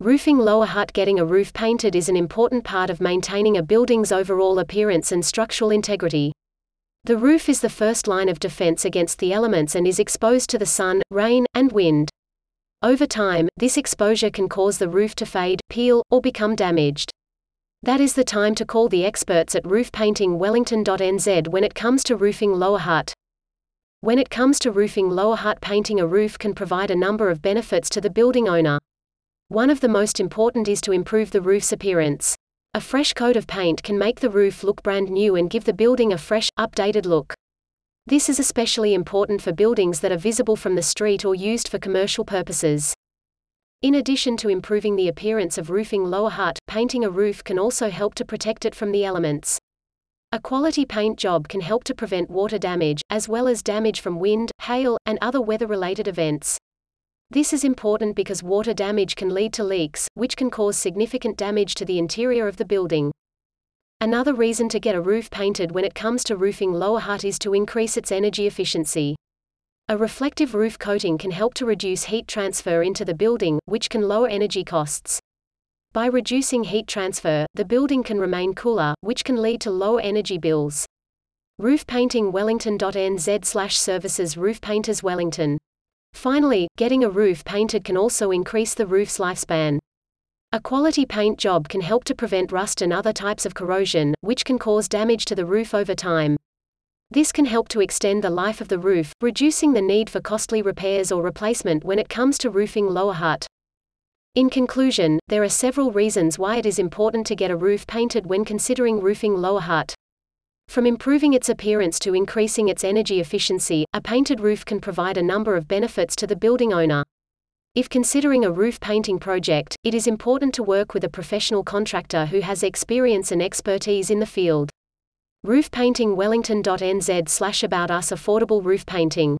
Roofing Lower Hutt Getting a roof painted is an important part of maintaining a building's overall appearance and structural integrity. The roof is the first line of defense against the elements and is exposed to the sun, rain, and wind. Over time, this exposure can cause the roof to fade, peel, or become damaged. That is the time to call the experts at Roof Painting Wellington.nz when it comes to roofing Lower Hutt. When it comes to roofing Lower Hutt, painting a roof can provide a number of benefits to the building owner. One of the most important is to improve the roof's appearance. A fresh coat of paint can make the roof look brand new and give the building a fresh, updated look. This is especially important for buildings that are visible from the street or used for commercial purposes. In addition to improving the appearance of roofing Lower Hutt, painting a roof can also help to protect it from the elements. A quality paint job can help to prevent water damage, as well as damage from wind, hail, and other weather-related events. This is important because water damage can lead to leaks, which can cause significant damage to the interior of the building. Another reason to get a roof painted when it comes to roofing Lower Hutt is to increase its energy efficiency. A reflective roof coating can help to reduce heat transfer into the building, which can lower energy costs. By reducing heat transfer, the building can remain cooler, which can lead to lower energy bills. Roof Painting Wellington.nz slash services Roof Painters Wellington Finally, getting a roof painted can also increase the roof's lifespan. A quality paint job can help to prevent rust and other types of corrosion, which can cause damage to the roof over time. This can help to extend the life of the roof, reducing the need for costly repairs or replacement when it comes to roofing Lower Hutt. In conclusion, there are several reasons why it is important to get a roof painted when considering roofing Lower Hutt. From improving its appearance to increasing its energy efficiency, a painted roof can provide a number of benefits to the building owner. If considering a roof painting project, it is important to work with a professional contractor who has experience and expertise in the field. Roof Painting Wellington.nz slash about us affordable roof painting